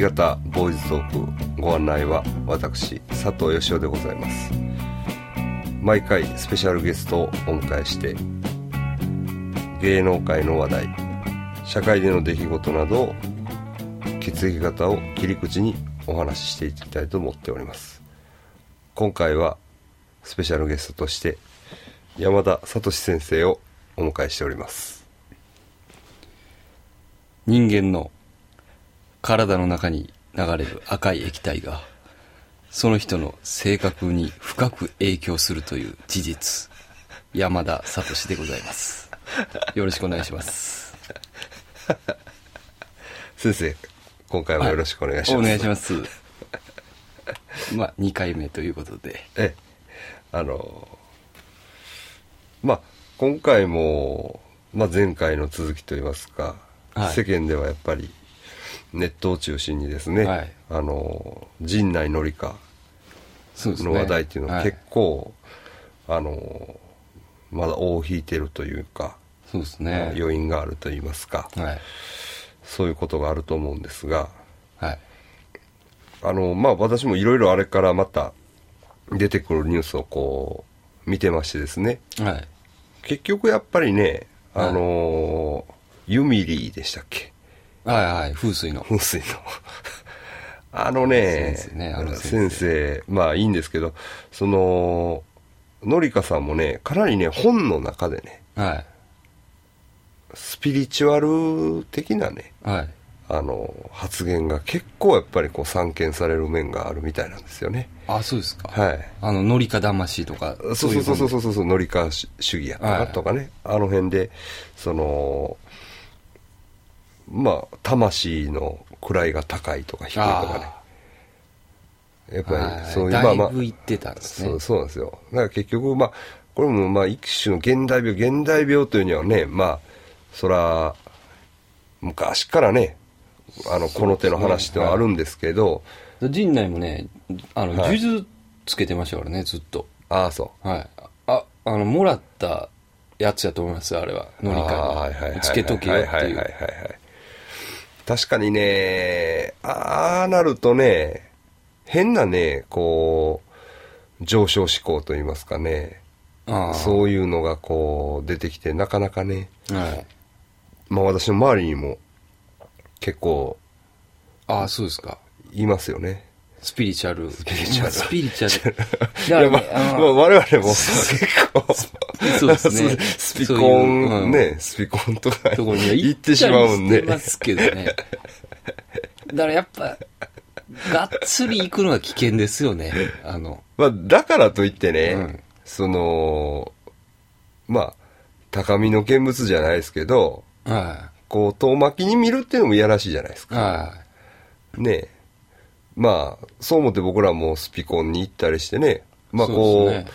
型ボーイズトークご案内は私佐藤義雄でございます。毎回スペシャルゲストをお迎えして芸能界の話題社会での出来事などを血液型を切り口にお話ししていきたいと思っております。今回はスペシャルゲストとして山田聡先生をお迎えしております。人間の体の中に流れる赤い液体がその人の性格に深く影響するという事実山田聡でございます。よろしくお願いします。先生今回もよろしくお願いします、お願いします。まあ2回目ということで。え。あのまあ今回も、まあ、前回の続きといいますか、はい。世間ではやっぱりネットを中心にですね、はい。あの陣内紀香の話題っていうのははい。結構、あのまだ尾を引いてるというか、そうですね。余韻があるといいますかはい。そういうことがあると思うんですがはい。あのまあ私もいろいろあれからまた出てくるニュースをこう見てましてですねはい。結局やっぱりねあのユミリーでしたっけはいはい。風水の。噴水の。あのね先生ねあの先先生まあいいんですけどそののりかさんもねかなりね本の中でねはい。スピリチュアル的なねはい。あの発言が結構やっぱりこう散見される面があるみたいなんですよね。あそうですか。はい。あのノリカ魂とかそうそうそうそううそうそうそうノリカ主義やったとかね、あの辺でそのまあ魂の位が高いとか低いとかね。やっぱはいりそういうまあまあだいぶ言ってたんですね。そうそうなんですよ。だから結局まあこれもまあ一種の現代病現代病というにはねまあそら昔からねあのこの手の話ってのはあるんですけど、陣内もねあの、はい。数珠つけてましたからねずっと。ああそう。はい。ああのもらったやつやと思いますあれは。ノリあーはいつけとけよってはいはいいうはいはいはい確かにねああなるとね変なねこう上昇志向といいますかねそういうのがこう出てきてなかなかねはい。まあ私の周りにも結構ああそうですか。いますよね。スピリチュアル。スピリチュアル。スピリチュアル。いやまあ、まあ、我々も結構 そうですね。スピコそういうンうん。ねスピコンとかところには行ってしまうんでますけどね。だからやっぱがっつり行くのは危険ですよね。あの。まあ、だからといってね、うん。その、まあ、高みの見物じゃないですけど、はこう、遠巻きに見るっていうのもいやらしいじゃないですいか。はね。えまあ、そう思って僕らもスピコンに行ったりしてね、まあこう、ですね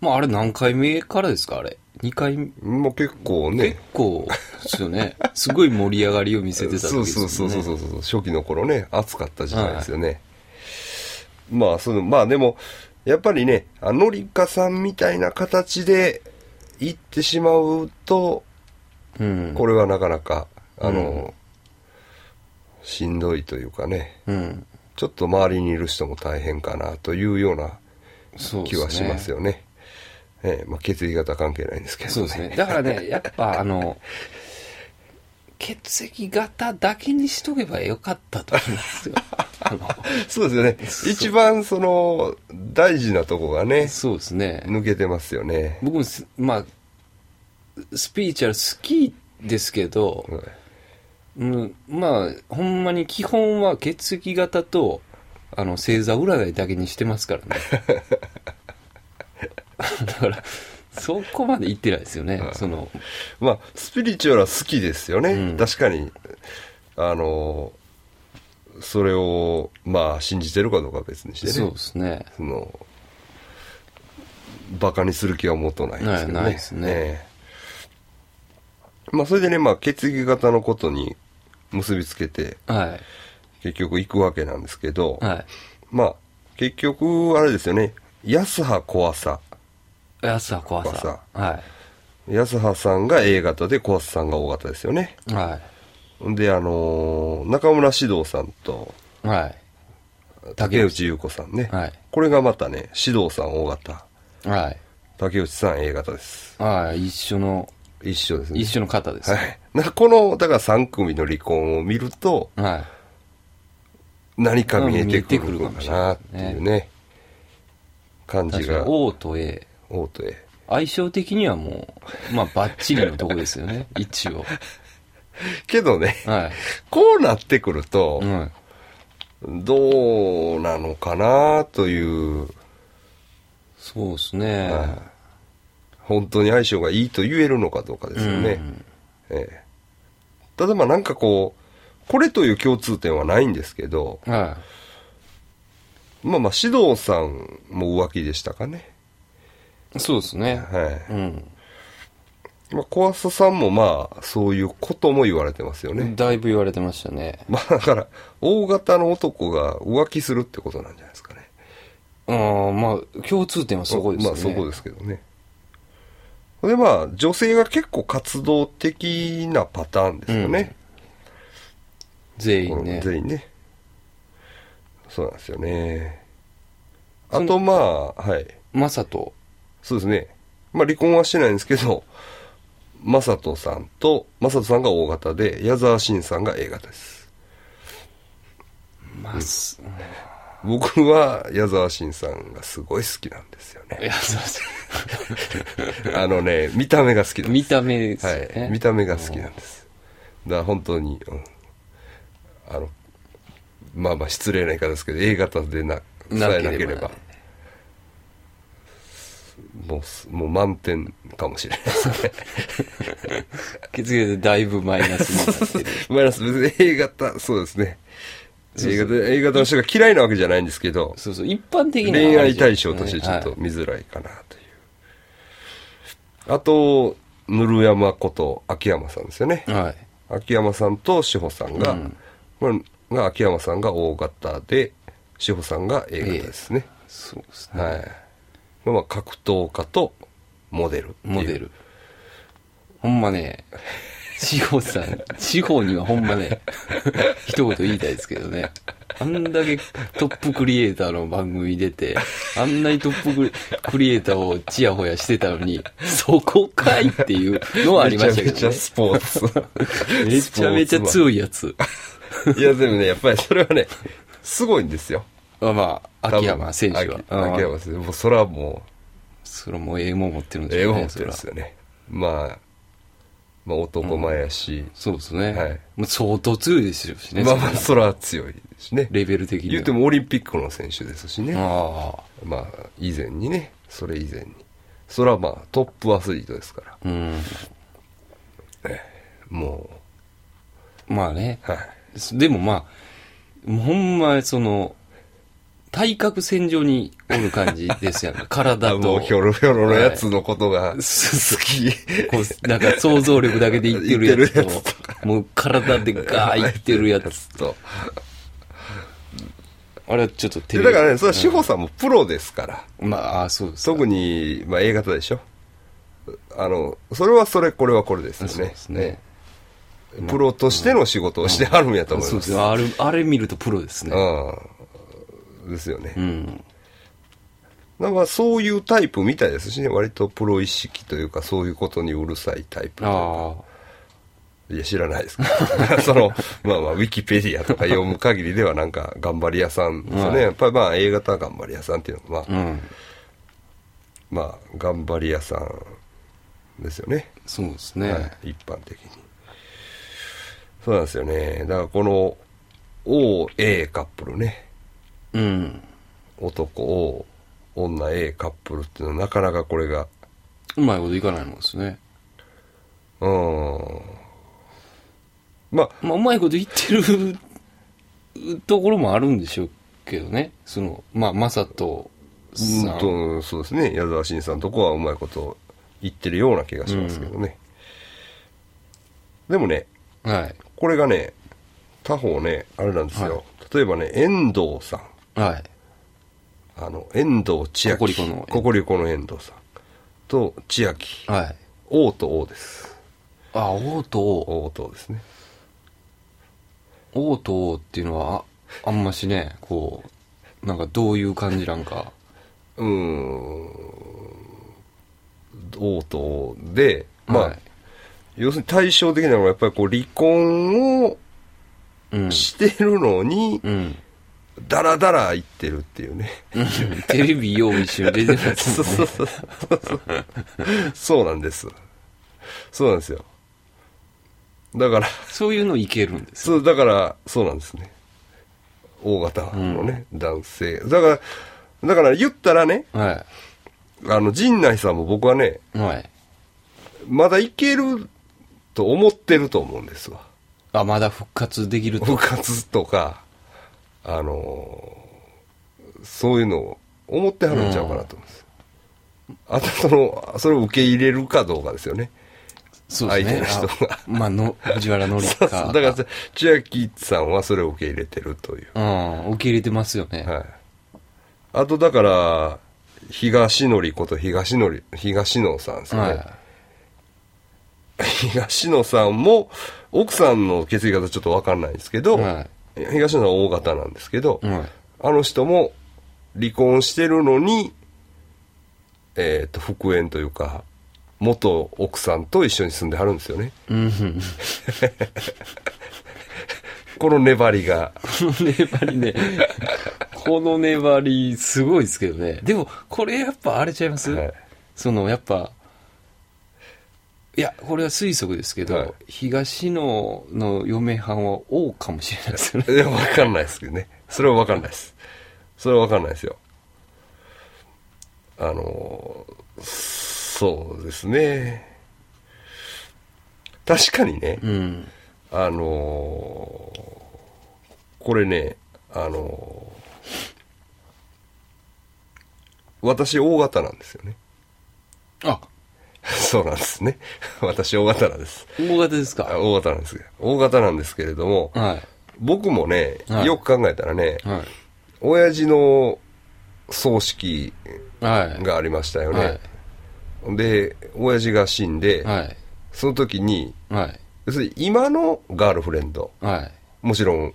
まああれ何回目からですかあれ？2回？目もう結構ね。結、構ですよね。すごい盛り上がりを見せてた時そうですよね。そうそうそうそうそう、初期の頃ね、暑かった時代ですよね。まあ、その、まあでも、やっぱりね、あのりかさんみたいな形で行ってしまうと、うん。これはなかなか、あの、しんどいというかね、うん。ちょっと周りにいる人も大変かなというような気はしますよね。ええまあ、血液型関係ないんですけど、そうですね。だからね、やっぱあの、血液型だけにしとけばよかったと思いますよ。そうですよね。一番その、大事なとこがね、そうですね。抜けてますよね。僕もす、まあ、スピリチュアル好きですけど、うん、まあ、ほんまに基本は血液型と、あの、星座占いだけにしてますからね。だから、そこまで言ってないですよね。その、まあ、スピリチュアルは好きですよね。うん確かに、あの、それを、まあ、信じてるかどうかは別にしてね。そうですね。その、バカにする気はもとないですけどね。ないですねええまあ、それでね、まあ、血液型のことに結びつけて、はい。結局行くわけなんですけど、はい。まあ、結局、あれですよね、安葉小朝。安は怖さ。は安葉さんが A 型で小朝さんが O 型ですよね。い。はほんで、あのー中村獅童さんと、はい。竹内優子さんね。はいこれがまたね、獅童さん O 型、はい。竹内さん A 型です。はい。一緒の、一緒ですね。一緒の方です。はい。この、だから3組の離婚を見ると、はい。何か見えてくるのかなっていうね、感じが、O と A。と A。相性的にはもう、まあ、バッチリのとこですよね。一応。けどね、はい。こうなってくるとう、ん。どうなのかなという、そうですね。はい本当に相性がいいと言えるのかどうかですよね。うんええただまあなんかこう、これという共通点はないんですけど、はまあまあ、指導さんも浮気でしたかね。い。そうですね。はい。うん。まあ、小朝さんもまあ、そういうことも言われてますよね。だいぶ言われてましたね。まあ、だから、大型の男が浮気するってことなんじゃないですかね。ああ、まあ、共通点はそこですよね。まあ、そこですけどね。で、まあ、女性が結構活動的なパターンですよね。この全員ね。全員ね。そうなんですよね。あと、まあ、はい。まさと、そうですね。まあ、離婚はしてないんですけど、マサトさんと、マサトさんが O 型で、矢沢慎さんが A 型です。ます。僕は矢沢慎さんがすごい好きなんですよね。いや、そうです。あのね、見た目が好きなんで見た目ですす。は。い。見た目が好きなんです。だから本当に、うん。あの、まあまあ失礼な言い方ですけど、A 型でな、さえなければ、もうす、もう満点かもしれないですね。血液でだいぶマイナスになってる。マイナス、別に A 型、そうですね。A 型、A 型の人が嫌いなわけじゃないんですけど、そうそう、一般的な恋愛対象としてちょっはいと見づらいかなという。あと、ぬる山こと秋山さんですよね。はい。秋山さんと志保さんが、うんこれが秋山さんが O 型で、志保さんが A 型ですね。そうですね。はい。まあ、格闘家とモデルっていうモデル。ほんまね、司法さん、司法にはほんまね、一言言いたいですけどね。あんだけトップクリエイターの番組出て、あんなにトップクリエイターをチヤホヤしてたのに、そこかいっていうのはありましたけめちゃめちゃどね。スポーツ。めちゃめちゃ強いやつ。いや、でもね、やっぱりそれはね、すごいんですよ。まあまあ、秋山選手は。秋秋山選手。もうそれはもそれはもうええもん持ってるんう、でしょうね。英語持ってるんですよね。まあ、まあ男前やし、そうですね。はいもう相当強いですしね。まあまあ、それは強いしね。レベル的には。言うてもオリンピックの選手ですしね。ああ。まあ、以前にね、それ以前に。それはまあ、トップアスリートですから。うん。もまあね。う、はい。でもまあ、もうほんまその、体格線上におる感じですよね。体あと。もうヒョロヒョロのやつのことが好すき。こう、なんか想像力だけで言ってるやつ言ってるやと、もう体でガーいってるやつ。と。あれはちょっとテレビ。でだからね、それは志保さんもプロですから。まあ、あそうですか。特に、まあ A 型でしょ。あの、それはそれ、これはこれですよね。そうですね。プロとしての仕事をしてはるんやと思います。そうですね。あれ、あれ見るとプロですね。うん。ですよね。うん。なんかそういうタイプみたいですしね、割とプロ意識というか、そういうことにうるさいタイプというか。あいや、知らないですけど。その、まあまあ、ウィキペディアとか読む限りではなんか、頑張り屋さんですよね。はいやっぱりまあ、A 型は頑張り屋さんっていうのは、まあ。あ、うん。まあ、頑張り屋さんですよね。そうですね。はい、一般的に。そうなんですよね。だからこの、OA カップルね。うん。男 O、女 A カップルっていうのはなかなかこれが、うまいこといかないもんですね。うん。まあ、まあ、うまいこと言ってる ところもあるんでしょうけどね。その、まあ、まさとさん。うんと、そうですね。矢沢慎さんとこはうまいこと言ってるような気がしますけどね。でもね、はい。これがね、他方ね、あれなんですよ。例えばね、遠藤さん。はい。あの、遠藤千秋。ココリコのココリコの遠藤さん。と、千秋。はい。O と O です。あ、王と王。O と O ですね。王と王っていうのは、ああんましね、こう、なんかどういう感じなんか。うーん、王と王で、まあ、はい要するに対照的なのはやっぱりこう離婚をうん。してるのに、うん。ダラダラ言ってるっていうね。うんテレビ用一緒に出てます そう。そうそう。そうなんです。そうなんですよ。だから、そういうのいけるんです。そう、だから、そうなんですね。大型のね、男性。だから、だから言ったらね、はあの、陣内さんも僕はね、い。はい。まだいけると思ってると思うんですわ。あ、まだ復活できると。復活とか、あのーそういうのを思ってはるんちゃうかなと思うんです。あとその、それを受け入れるかどうかですよね。そうですね。相手の人があまあ、の、藤原紀 そう香。そうだから、千秋さんはそれを受け入れてるという。うん、受け入れてますよね。はい。あとだから、東のりこと東のり、東野さんですよね。は東野さんも、奥さんの血液型ちょっとわかんないんですけど、は東野さんは O 型なんですけど。あの人も離婚してるのに、えっ、と、復縁というか、元奥さんと一緒に住んではるんですよね。うん。この粘りが。この粘りね、この粘り、すごいですけどね。でも、これやっぱあれちゃいます、はいその、やっぱ、いや、これは推測ですけど、はい東野の嫁はんは王かもしれないですよね。いや、わかんないですけどね。それはわかんないです。それはわかんないですよ。あのー、そうですね。確かにね、うん。あのーこれね、あのー私 O 型なんですよね。あ、そうなんですね。私 O 型なんです。大型ですか？あ O 型なんですよ。O 型なんですけれども、はい。僕もね、はいよく考えたらね、はい。親父の葬式はい。がありましたよね。はい。で、親父が死んで、はい。その時に、はい。要するに今のガールフレンド、はい。もちろん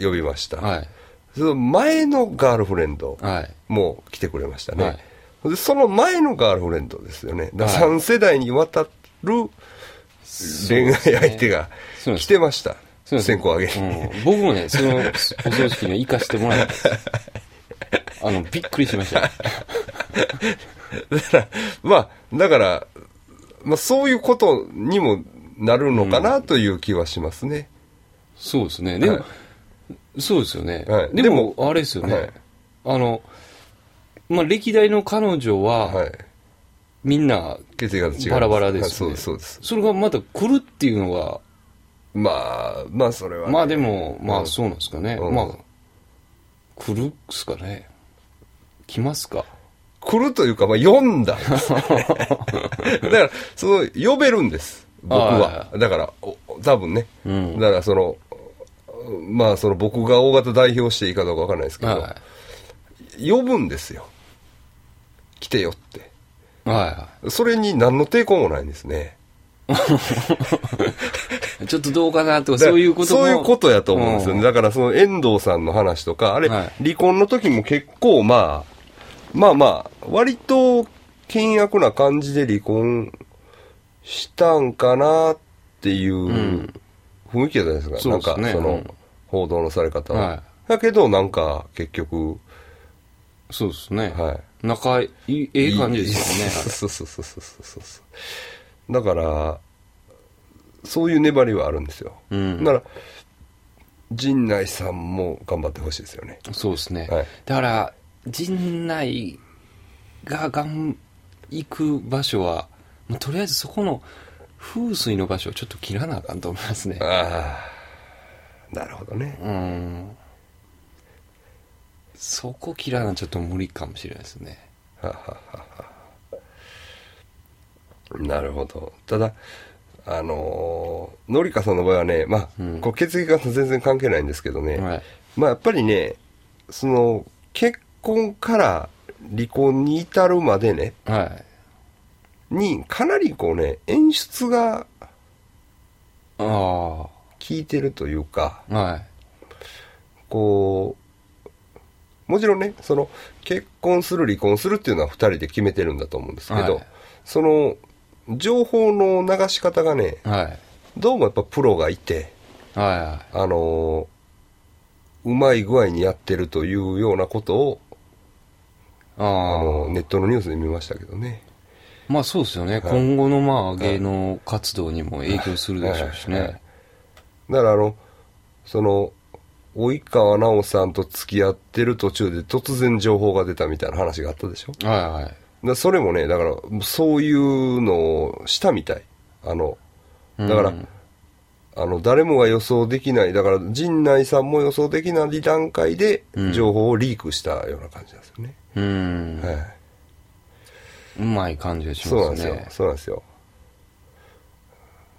呼びました。はい。その前のガールフレンドはい。も来てくれましたね。はいでその前のガールフレンドですよね。だからはい3世代にわたる恋愛相手が来てました。そうです線香あげに。うん、僕もね、そのお葬式には行かしてもらった。あの、びっくりしました。だから、まあ、だから、まあそういうことにもなるのかなという気はしますね。そうですね。でも、はそうですよね。はいでも、あれですよね。はいあの、まあ、歴代の彼女は、はい。みんな、血液型違いますバラバラですよねはいそうです、そうです。それがまた来るっていうのが、まあ、まあそれはね、まあでも、まうんあそうなんですかね。うんまあ、来るっすかね。来ますか。来るというか、まあ、読んだんです、だから、その、呼べるんです。僕あは。だから、お多分ね。うんだから、その、まあ、その、僕が大型代表していいかどうかわかんないですけど、は呼ぶんですよ。来てよって。い。はそれに何の抵抗もないんですね。い。ちょっとどうかなとか、そういうこともそういうことやと思うんですよね。んだから、その、遠藤さんの話とか、あれ、はい離婚の時も結構、まあ、まあまあ、割と、険悪な感じで離婚したんかなっていううん雰囲気じゃないですか？そうですねなんか、その、うん報道のされ方は。はいだけど、なんか、結局、そうですね。はい。仲いい、ええ感じですよね。そうそうそうそうそうそう。だから、そういう粘りはあるんですよ。うんなら、陣内さんも頑張ってほしいですよね。そうですね。はいだから、陣内ががん行く場所は、もうとりあえずそこの風水の場所をちょっと切らなあかんと思いますね。ああ、なるほどね。うん。そこ切らなちょっと無理かもしれないですね。なるほど。ただ、あのー、のりかさんの場合はね、まあ、うんこう血液型全然関係ないんですけどね、はい。まあやっぱりね、その、結婚から離婚に至るまでね、はい。に、かなりこうね、演出がああ。効聞いてるというか、はい。こう、もちろんね、その、結婚する、離婚するっていうのは二人で決めてるんだと思うんですけど、はいその、情報の流し方がね、はい。どうもやっぱプロがいて、はあのうまい具合にやってるというようなことを、い。あの、ネットのニュースで見ましたけどね。まあそうですよね。今後のまあ芸能活動にも影響するでしょうしはいはいね。だからあの、その、及川奈緒さんと付き合ってる途中で突然情報が出たみたいな話があったでしょ？はいはい。らそれもね、だから、そういうのをしたみたい。あの、だから、うんあの、誰もが予想できない、だから、陣内さんも予想できない段階でうん、情報をリークしたような感じなんですよね。うん。はい。うまい感じがしそうなんですよますね。。そうなんですよ。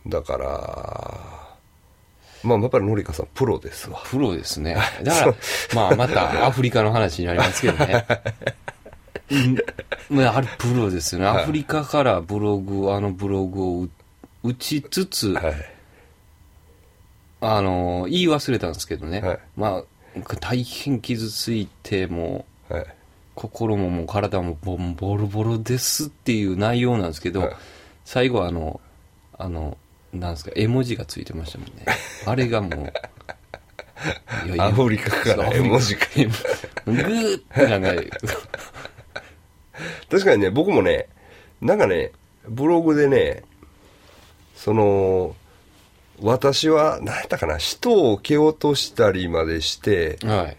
だから、まあ、やっぱりのりかさん、プロですわ。プロですね。だから、まあまたアフリカの話になりますけどね。うんまあ、プロですよね。はいアフリカからブログ、あのブログを打打ちつつ、はい。あの、言い忘れたんですけどね。はいまあ、大変傷ついて、もう、はい。心ももう体もボンボロボロですっていう内容なんですけど、はい最後あの、あの、なんですか、絵文字がついてましたもんね。あれがもう、いやアフリカから絵文字が。ぐーってなんか、確かにね、僕もね、なんかね、ブログでね、その、私は、何やったかな、人を蹴落としたりまでして、はい。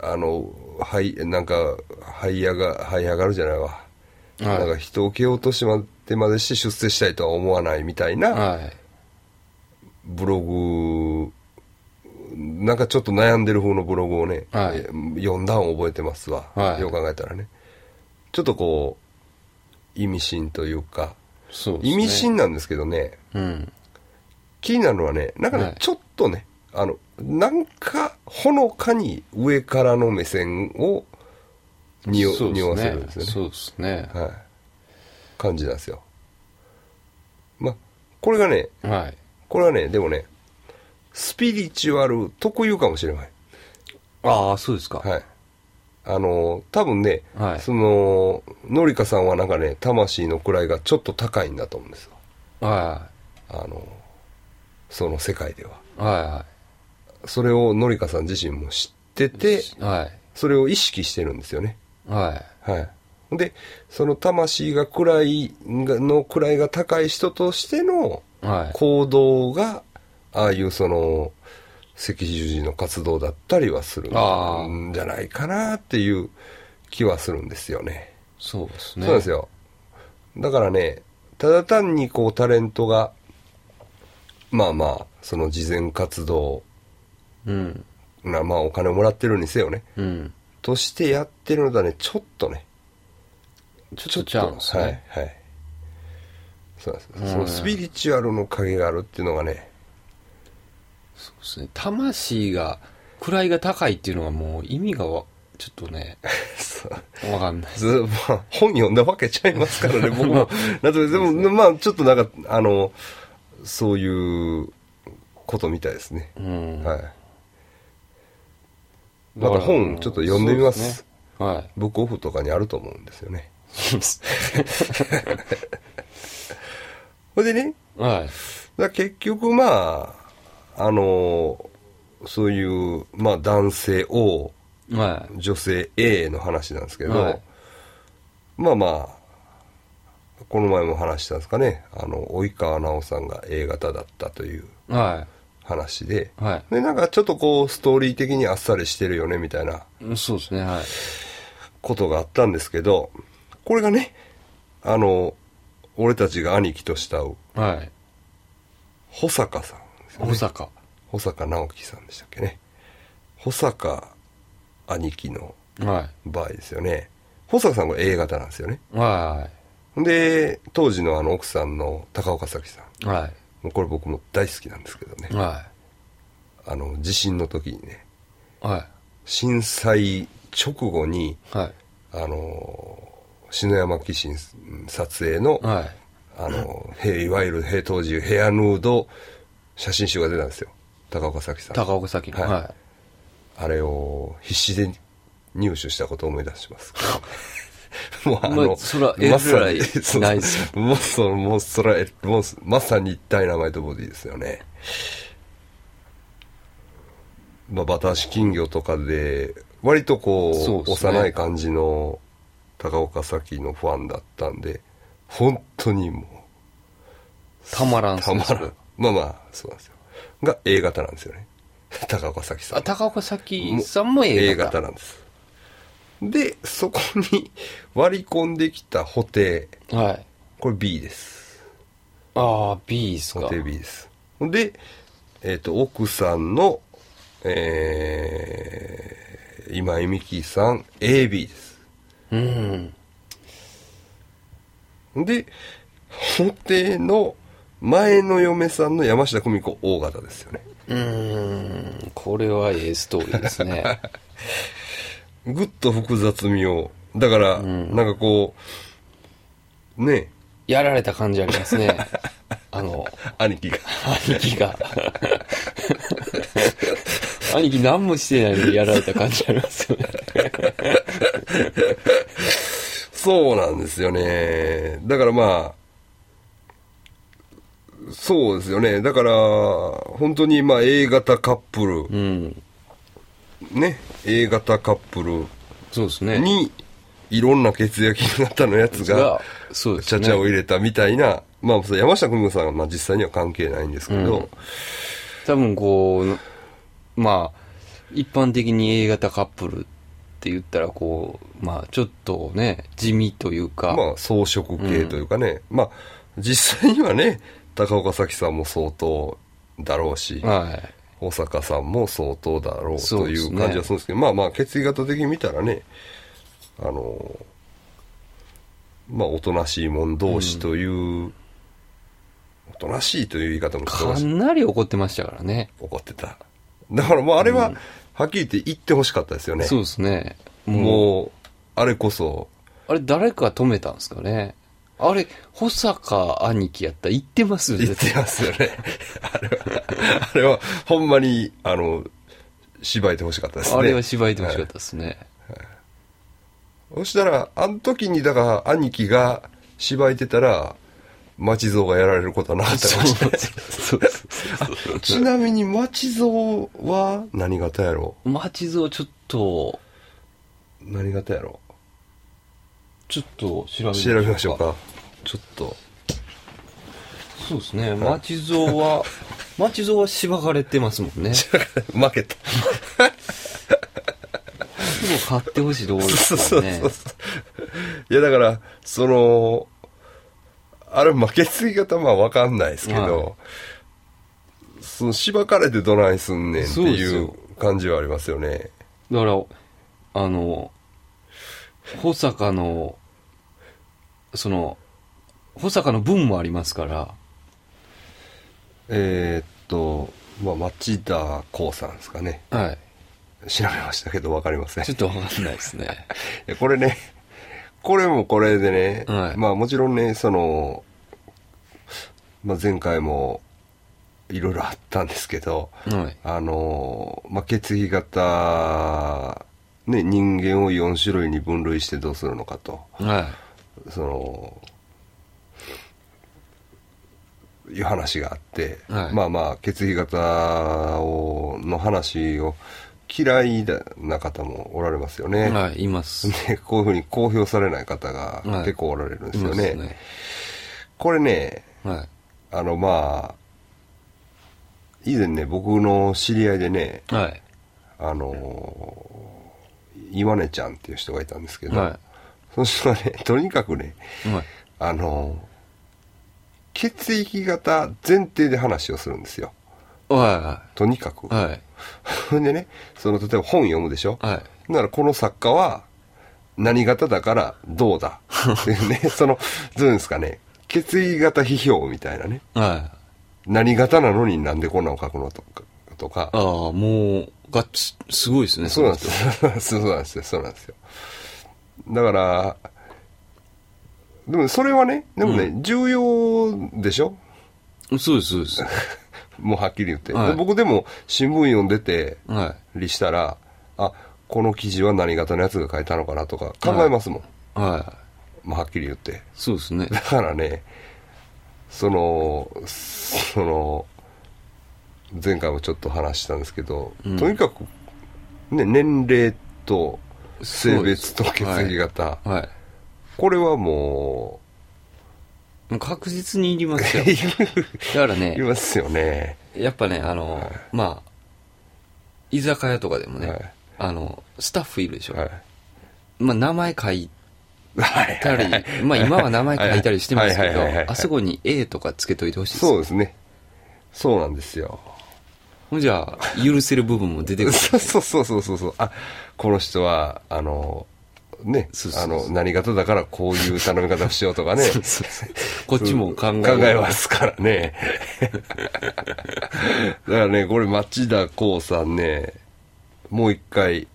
あの、はい、なんか、這い上が、這い上がるじゃないわ。はいなんか人を蹴落としまでまでして出世したいとは思わないみたいなはい。ブログ、なんかちょっと悩んでる風のブログをね、はいえ読んだん覚えてますわ。はいよう考えたらね。ちょっとこう、意味深というか、そうね。意味深なんですけどね、うん。気になるのはね、なんかね、はいちょっとね、あの、なんか、ほのかに上からの目線を匂わせるんですよね。そうですね。はい。感じなんですよ。まあ、これがね、はい。これはね、でもね、スピリチュアル特有かもしれない。ああ、そうですか。はい。あの、多分ね、はいその、のりかさんはなんかね、魂の位がちょっと高いんだと思うんですよ。はあの、その世界では。い。はそれをのりかさん自身も知ってて、い。はい。それを意識してるんですよね。はい。はい。で、その魂が位が、の位が高い人としてのはい。行動が、ああいうその、赤十字の活動だったりはするんじゃないかなっていう気はするんですよね。そうですね。そうなんですよ。だからね、ただ単にこうタレントが、まあまあ、その慈善活動うん。な、まあお金をもらってるにせよね、うん。としてやってるのだね、ちょっとね、ちょっとちゃうんですね。はい、はい。そうなんです。そのスピリチュアルの影があるっていうのがね、そうですね。魂が、位が高いっていうのがもう意味がわちょっとね、わかんない。ずまあ、本読んだわけちゃいますからね、僕も。なでも、まあ、ちょっとなんか、あの、そういうことみたいですね。うん。はい。また本、ちょっと読んでみます。すねはい。ブックオフとかにあると思うんですよね。ほいでね、はい。だ結局まあ、あの、そういう、まあ男性 O、は女性 A の話なんですけど、はいまあまあ、この前も話したんですかね、あの、及川奈緒さんが A 型だったという話で、い。はい。で、なんかちょっとこう、ストーリー的にあっさりしてるよね、みたいなそうですね、はい。ことがあったんですけど、これがね、あの、俺たちが兄貴と慕う、はい。保坂さんですよね大阪。保坂直樹さんでしたっけね。保坂兄貴のは場合ですよね。保坂さんは A 型なんですよね。い。はで、当時のあの奥さんの高岡早紀さん。い。はい。もうこれ僕も大好きなんですけどね。はあの、地震の時にね、い。はい。震災直後に、はい。あの、篠山紀信撮影の、はい。あの、へいわゆる平当時ヘアヌード写真集が出たんですよ。高岡早紀さん。高岡早紀の。はいはあれを必死で入手したことを思い出します。もうあまあそらえらいそうないっすもうそもうそらえもうまさに一体名前とボディですよね。まあ、バタ足金魚とかで、割とこう、そうね幼い感じの高岡早紀のファンだったんで、本当にもう、い。たまらんたまらん。まあまあ、そうなんですよ。が A 型なんですよね。高岡早紀さん。あ、高岡早紀さんも A A 型。型なんです。で、そこに 割り込んできた補定。はい。これ B です。ああ、B ですか。補定 B です。で、えっ、と、奥さんの、えー、今井美樹さん AB です。うん。で、補定の前の嫁さんの山下久美子 O 型ですよね。うーん。これは A ストーリーですね。ぐっと複雑味を。だから、んなんかこう、ね、やられた感じありますね。あの、兄貴が。兄貴が。兄貴何もしてないのにやられた感じありますよね。そうなんですよね。だからまあ、そうですよね。だから、本当にまあ A 型カップル、うん。ね、A 型カップルそうですね。に、いろんな血液型のやつがが、、そうですね。ちゃちゃを入れたみたいな、まあ、山下久美子さんはまあ実際には関係ないんですけど、うん多分こう、まあ、一般的に A 型カップルって言ったらこう、まあちょっとね、地味というか、まあ、装飾系というかね、まあ、実際にはね、高岡早紀さんも相当だろうし、はい。保坂さんも相当だろうといそう感じはするんですけど、まあまあ、血液型的に見たらね、あの、まあ、おとなしい者同士という、おとなしいという言い方もかなり怒ってましたからね。怒ってた。だからもうあれは、はっきり言って言ってほしかったですよね。そうですね。もう、あれこそ、あれ誰か止めたんですかね。あれ、保坂兄貴やったら言ってますよね。言ってますよね。あれは、あれは、ほんまに、あの、芝居てほしかったですね。あれは芝居てほしかったですね。そしたら、あの時に、だから、兄貴が芝居てたら、町蔵がやられることはなかったかもしれない。ちなみに、町蔵は？何型やろ町蔵ちょっと、う何型やろ？ちょっと調べう調べましょうか。ちょっと。そうですね。町蔵は、町蔵はしばかれてますもんね。す負けた。ぐ買ってほしいところですそうそう。そう。いや、だから、その、あれ、負け継ぎ方まあわかんないですけど、はいその、しばかれてどないすんねんっていうよ感じはありますよね。だから、あの、保坂の、その、保坂の分もありますから、えーっと、まあ、町田光さんですかね。はい。調べましたけどわかりません。ちょっとわかんないですね。これね、これもこれでね、はい。まあもちろんね、その、まあ前回もいろいろあったんですけど、はい。あの、まあ血液型、ね、人間を4種類に分類してどうするのかと、はその、いう話があって、はい。まあまあ血液型をの話を嫌いな方もおられますよい。ね。はい、います。で、こういうふうに公表されない方がはい結構おられるんですいよね。ますね。これね、はい。あのまあ、以前ね、僕の知り合いでね、はい。あの、岩根ちゃんっていう人がいたんですけど、はその人はね、とにかくね、い。はい。あの、血液型前提で話をするんですよ。はとにかく。い。はい。ほ んでね、その、例えば本読むでしょ？はい。ならこの作家は何型だからどうだっていうね、その、どういうんですかね、血液型批評みたいなね、はい。何型なのになんでこんなの書くのとか、とかああ、もう、がっち、すごいですね。そうなんですよ。よ。そうなんですよ、そうなんですよ。だから、でもそれはね、でもね、重要でしょ？そうです、そうです。もうはっきり言って。はいで僕でも新聞読んでて、はりしたら、あ、この記事は何型のやつが書いたのかなとか考えますもん。い。はい。まあはっきり言って。そうですね。だからね、その、その、前回もちょっと話したんですけど、うんとにかく、ね、年齢と性別と血液型、はい。これはももう確実にいりますよ。う、だからねい、ますよね。やっぱね、あの、まあ、居酒屋とかでもね、はいあの、スタッフいるでしょ。はい。まあ、名前書いはいたり、まあ、今は名前書いたりしてますけどはいはいはいはい、あそこに A とかつけといてほしいです。そうですね。そうなんですよ。じゃあ、許せる部分も出てくる。そ うそうそうそうそうそう。あ、この人は、あの、ね、あの、何型だからこういう頼み方をしようとかね。そうそうそうこっちも考え考えますからね。だからね、これ町田光さんね、もう一回、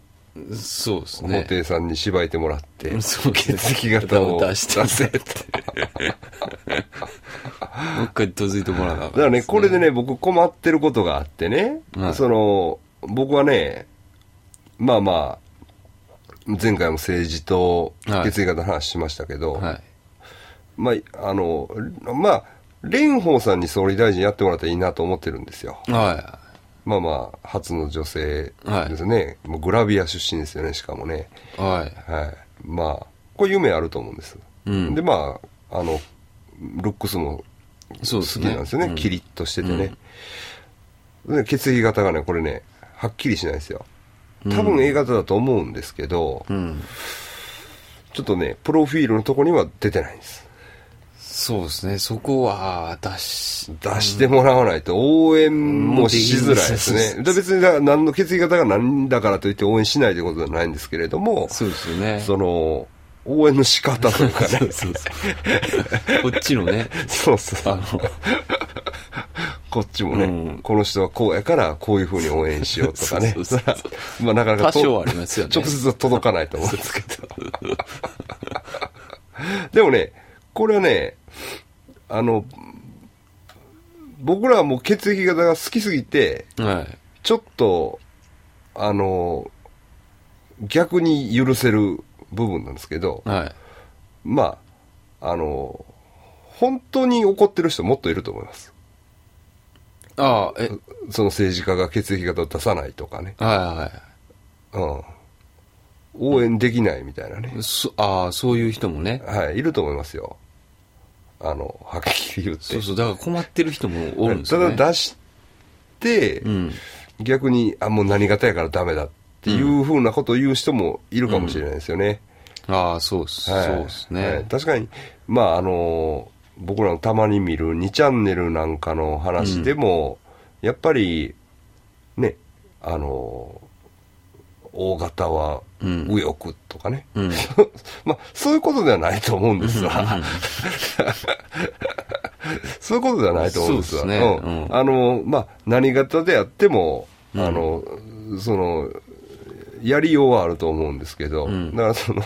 そうです布ね。袋さんに芝居てもらって、そうね血液型を出して出せって。もう一回どづいてもらわなあかんだからね、これでね、僕困ってることがあってね、はいその、僕はね、まあまあ、前回も政治とはい血液型の話しましたけど、はい。まあ、あの、まあ、蓮舫さんに総理大臣やってもらったらいいなと思ってるんですよ。はまあまあ、初の女性ですね。もうグラビア出身ですよね、しかもね。い。はい。はい。まあ、これ夢あると思うんです。うんで、まあ、あの、ルックスも好。きなんですよね。うんキリッとしててね。で血液型がね、これね、はっきりしないですよ。多分 A 型だと思うんですけど、うん。ちょっとね、プロフィールのとこには出てないんです。そうですね。そこは、出し、出してもらわないと応援もしづらいですね。で別にだ何の血液型が何だからといって応援しないということではないんですけれども、そうですよね。その、応援の仕方というかね。そうそうそう。こっちのね、そうそうあの、こっちもね、うんこの人はこうやからこういうふうに応援しようとかね。まあなかなかと多少はありますよね直接は届かないと思うんですけど。でもね、これはね、あの、僕らはもう血液型が好きすぎて、はい。ちょっと、あの、逆に許せる部分なんですけど、はい。まあ、あの、本当に怒ってる人もっといると思います。ああ、え、その政治家が血液型を出さないとかね。はいはうん。応援できないみたいなねい。。そああ、そういう人もね。はい、いると思いますよ。あの、はっきり言って。そうそう、だから困ってる人もおるんですたよね。だ出して、うん。逆に、あ、もう何型やからダメだっていうふうなことを言う人もいるかもしれないですよね。ああ、そうっす。はいそうですはいね。確かに、まああの、僕らのたまに見る2チャンネルなんかの話でも、やっぱり、ね、あの、大型はうん右翼とかね。うん。まあ、そういうことではないと思うんですわ。そういうことではないと思うんですわ。そうですねうんうんあの、まあ、何型であっても、うんあの、その、やりようはあると思うんですけど、うんだからその、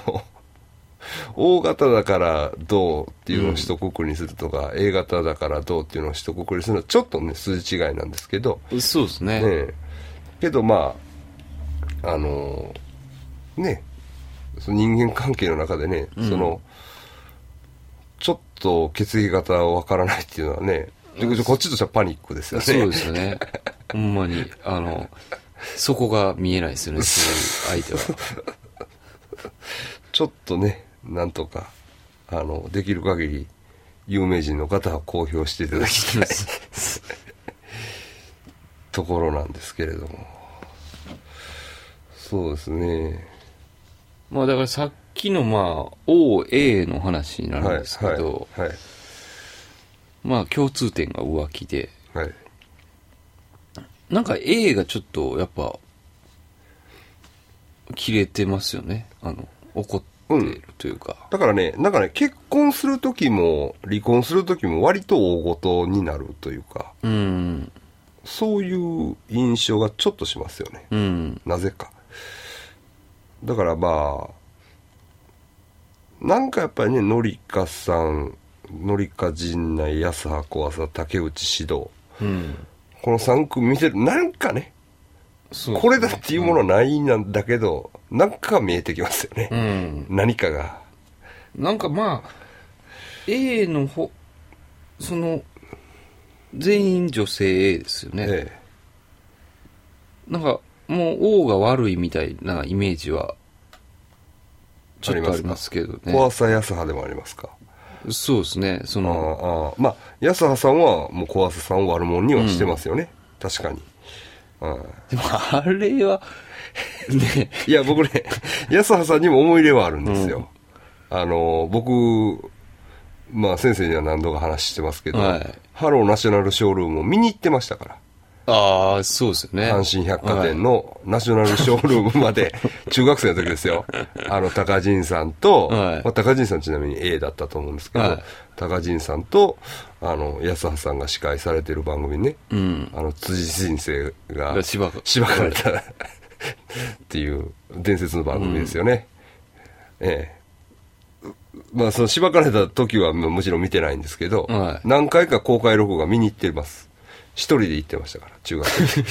大型だからどうっていうのを一括りにするとか、A 型だからどうっていうのを一括りにするのはちょっとね、筋違いなんですけど、そうですね。ねえけどまああのねその人間関係の中でね、うんそのちょっと血液型わからないっていうのはね、こっちとしてはパニックですよね。そうですよね。ほんまに、あの、そこが見えないですよね、そういう相手は。ちょっとね、なんとか、あの、できる限り、有名人の方は公表していただきたい ところなんですけれども。そうですね。まあだからさっきのまあ、OA の話になるんですけど、はい、はい、まあ共通点が浮気で、はい。なんか A がちょっとやっぱ、切れてますよね。あの、怒ってるというか。だからね、なんかね、結婚するときも、離婚するときも割と大ごとになるというか、うん。そういう印象がちょっとしますよね。うん。なぜか。だからまあ、なんかやっぱりね、のりかさん、のりか陣内、安葉小朝、竹内指導。うん。この3組見てる、なんかね、ねこれだっていうものはないんだけど、なんか見えてきますよね。うん。何かが。なんかまあ、A の方、その、全員女性 A ですよね。えなんか、もう O が悪いみたいなイメージは、ちょっとありますけどえ。ね。小朝安葉でもありますか？そうですね。そあの、あああまあ、安葉さんはもう小朝さんを悪者にはしてますよね。確かに。うんでもあれは、ね、いや、僕ね、安葉さんにも思い入れはあるんですよ。あの、僕、まあ先生には何度か話してますけど、はいハローナショナルショールームを見に行ってましたから。ああ、そうですよね。阪神百貨店のナショナルショールームまで、中学生の時ですよ。あの、高陣さんと、はいまあ、高陣さんちなみに A だったと思うんですけど、はい高陣さんと、あの、安葉さんが司会されてる番組にね、うん。あの、辻先生ががしばかしばかれたっていう伝説の番組ですよね。ええ。まあ、そのしばかれた時はももちろん見てないんですけど、はい何回か公開録画見に行ってます。一人で行ってましたから、中学生。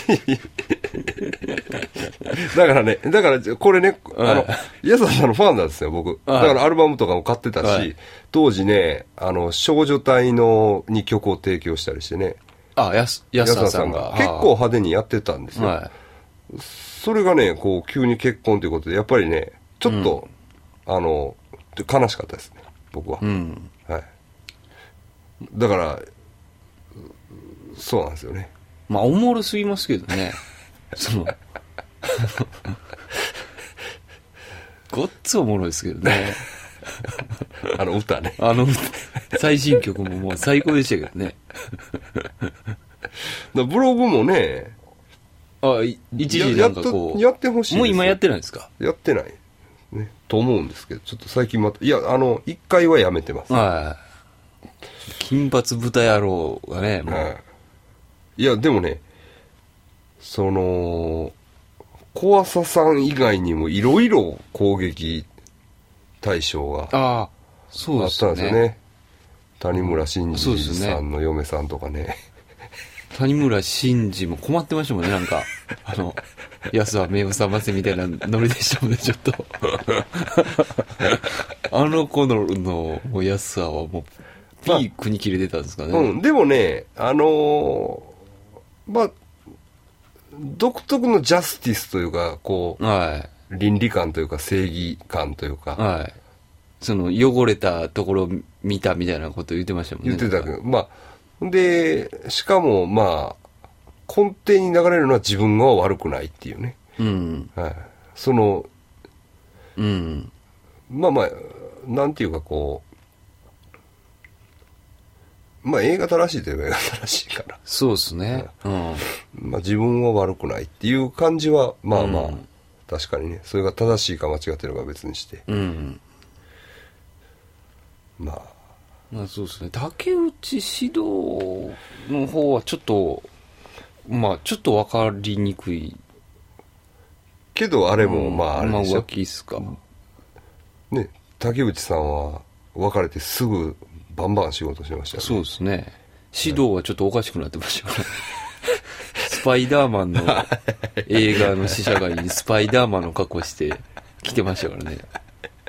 だからね、だからこれね、あの、安田さんのファンなんですよ、僕。だからアルバムとかも買ってたし、はい当時ね、あの、少女隊のに曲を提供したりしてね、あ、安田さんが。結構派手にやってたんですよ。はそれがね、こう、急に結婚ということで、やっぱりね、ちょっと、あの、悲しかったですね、僕は。い。うん。はい。だから、そうなんですよね。まあ、おもろすぎますけどね。その、ごっつおもろいですけどね。あの歌ね。あの、最新曲ももう最高でしたけどね。だブログもね、あ、い一時なんかこう。ややってほしいもう今やってないんですか？やってない。ね。と思うんですけど、ちょっと最近また、いや、あの、一回はやめてます。はい。金髪豚野郎がね、もう、はい。いや、でもね、その、小朝さん以外にもいろいろ攻撃対象がああ、そうあっ。たんですよね。谷村新司さんの嫁さんとかね。谷村新司も困ってましたもんね、なんか。あの、安は目を覚ませみたいなノリでしたもんね、ちょっと。あの子のの、もう安はもう、ピークに切れてたんですかね。うん、でもね、あのーまあ、独特のジャスティスというか、こはう、倫理観というか正義感というい。か、はい。その、汚れたところを見たみたいなこと言ってましたもんね。言ってたけど、まあ、で、しかも、まあ、根底に流れるのは自分が悪くないっていうね。うん。はい。その、うん。まあまあ、なんていうかこう、まあ映画正しいといえば映画正しいから。そうですね。うん。まあ自分は悪くないっていう感じは、まあまあ、うん確かにね、それが正しいか間違ってるかは別にして、うん。まあ、まあそうですね。竹内指導の方はちょっと、まあちょっとわかりにくい。けどあれも、まああれでしょまあ浮、気っすか。ね、竹内さんは別れてすぐバンバン仕事しましたよね。そうですね。指導はちょっとおかしくなってましたからね。スパイダーマンの映画の試写会にスパイダーマンの格好して来てましたからね。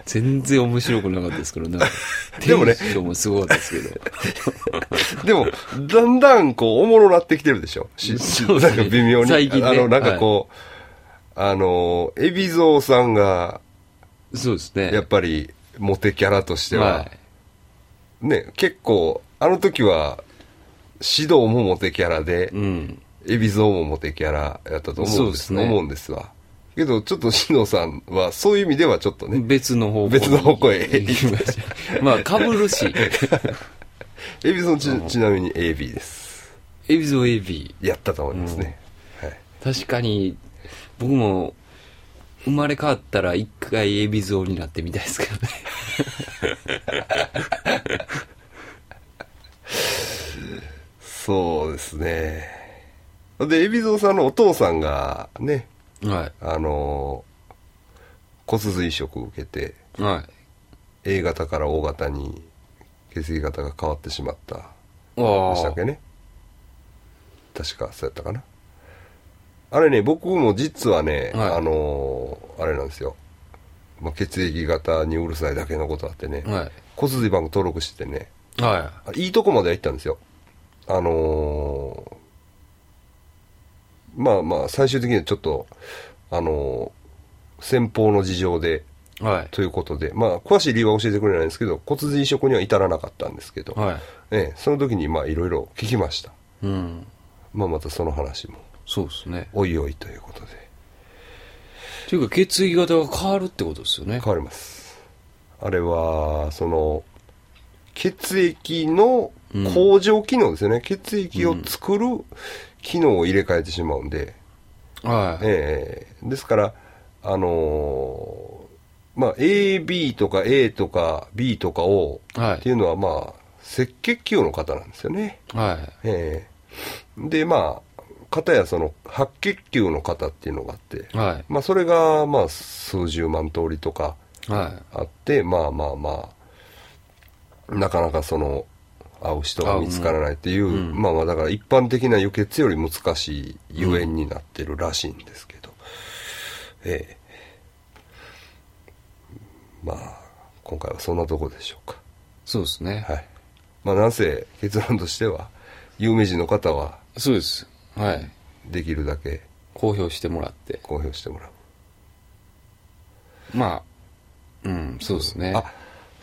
全然面白くなかったですからね。でもねテンションもすごかったですけど。でも、だんだんこう、おもろなってきてるでしょ。しそうですねなんか微妙に。最近ねあの、なんかこう、あの、海老蔵さんが、そうですね。やっぱり、モテキャラとしては、はい。ね、結構、あの時は、指導もモテキャラで、うん。海老蔵もモテキャラやったと思うんですね思うんですわ。けど、ちょっと篠さんは、そういう意味ではちょっとね、別の方向別の方向へ行きました。まあ、かぶるし。海老蔵ちちなみに AB です。エビゾエビ。やったと思いますね。はい。確かに、僕も、生まれ変わったら一回エビゾになってみたいですけどね。そうですね。で、海老蔵さんのお父さんがね、はあの骨髄移植を受けて、い。は A 型から O 型に血液型が変わってしまった。あでしたっけね。確かそうやったかな。あれね僕も実はね、はい。あのーあれなんですよ、まあ、血液型にうるさいだけのことあってね、はい。骨髄バンク登録してねはいいとこまでは行ったんですよ。あのーまあまあ最終的にはちょっとあのー先方の事情でいはい。ということでまあ詳しい理由は教えてくれないんですけど骨髄移植には至らなかったんですけど、はい。ええ、その時にまあいろいろ聞きました。うん。まあまたその話もそうですね。おいおいということで。っていうか血液型が変わるってことですよね。変わります。あれはその血液の工場機能ですよね、血液を作る機能を入れ替えてしまうんで、はい。ええですからあのーまあ AB とか A とか B とか O はい。っていうのはまあ赤血球の方なんですよね。はい。ええ。でまあ方やその白血球の方っていうのがあって、はい。まあそれがまあ数十万通りとかはい。あってまあまあまあなかなかその会う人が見つからないっていう、う。ん。まあまあだから一般的な輸血より難しいゆえんになってるらしいんですけど、ええ。まあ今回はそんなとこでしょうか。そうですね。はい。まあなんせ結論としては有名人の方はそうです。はい。できるだけ公表してもらって。公表してもらう。まあうんそうですね。あ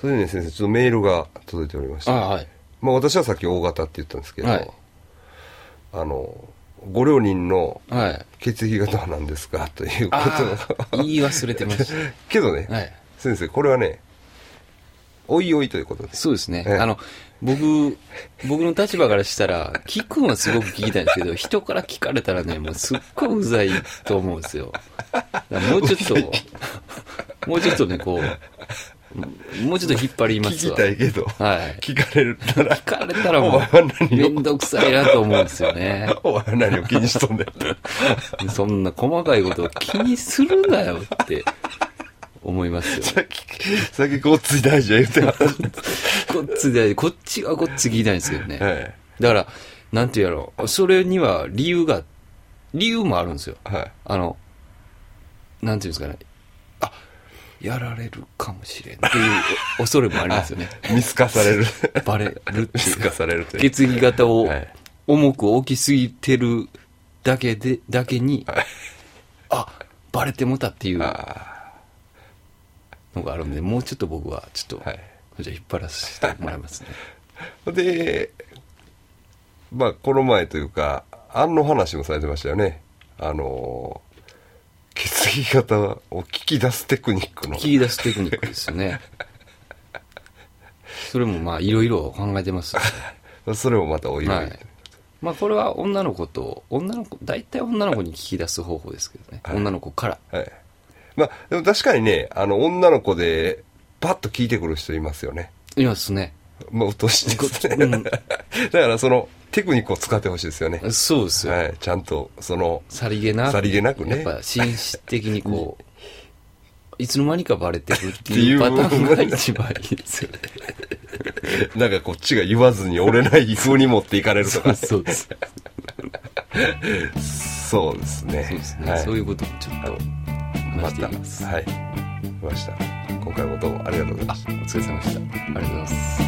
それでね先生ちょっとメールが届いておりまして。あはいまあ私はさっき大型って言ったんですけど、はい。あのご両人のはい。血液型は何ですか？ということ言い忘れてまし けどね、たはい。先生これはねおいおいということで。すそうですね。ええ。あの、僕、僕の立場からしたら、聞くのはすごく聞きたいんですけど、人から聞かれたらね、もうすっごいうざいと思うんですよ。もうちょっと、もうちょっとね、こう、もうちょっと引っ張りま聞きすわ。たいけど、はい。聞かれたら聞かれたらもう、めんどくさいなと思うんですよね。お前は何を気にしとんねん そんな細かいことを気にするなよって思いますよ。さっきさっきごっつい大事は言ってましこっちで、こっちはこっち聞きたいんですけどね。たはいだから、なんていうやろう、それには理由が、理由もあるんですよ。はいあの、なんていうんですかね。あ、やられるかもしれんっていうお恐れもありますよね。見透かされる。バレるって見いう。透かされるという。血液型をはい。重く置きすぎてるだけで、だけに、はい。あ、バレてもたっていうのあがあるんで、もうちょっと僕は、ちょっと、はい。じゃあ引っ張らせてもらいますね。あ でまあこの前というかあんの話もされてましたよね。あの血液型を聞き出すテクニックの聞き出すテクニックですよね。それもまあ、いろいろ考えてますよね。それもまたおいおい、はいまあこれは女の子と女の子大体女の子に聞き出す方法ですけどね、はい女の子からはい。まあ、でも確かにね、あの、女の子で、パッと聞いてくる人いますよね。いますねまあ、うっとうしいですね。うん だから、その、テクニックを使ってほしいですよね。そうですよ、はい。ちゃんと、その、さりげなくさりげなくねやっぱ紳士的にこう いつの間にかバレてるっていうパターンが一番いいですよね なんかこっちが言わずに折れない風に持っていかれるとか、そうですそうですね。そうですね、はい、そういうこともちょっと話していきます、はい。来ました。今回もどうもありがとうございました。お疲れ様でしたありがとうございます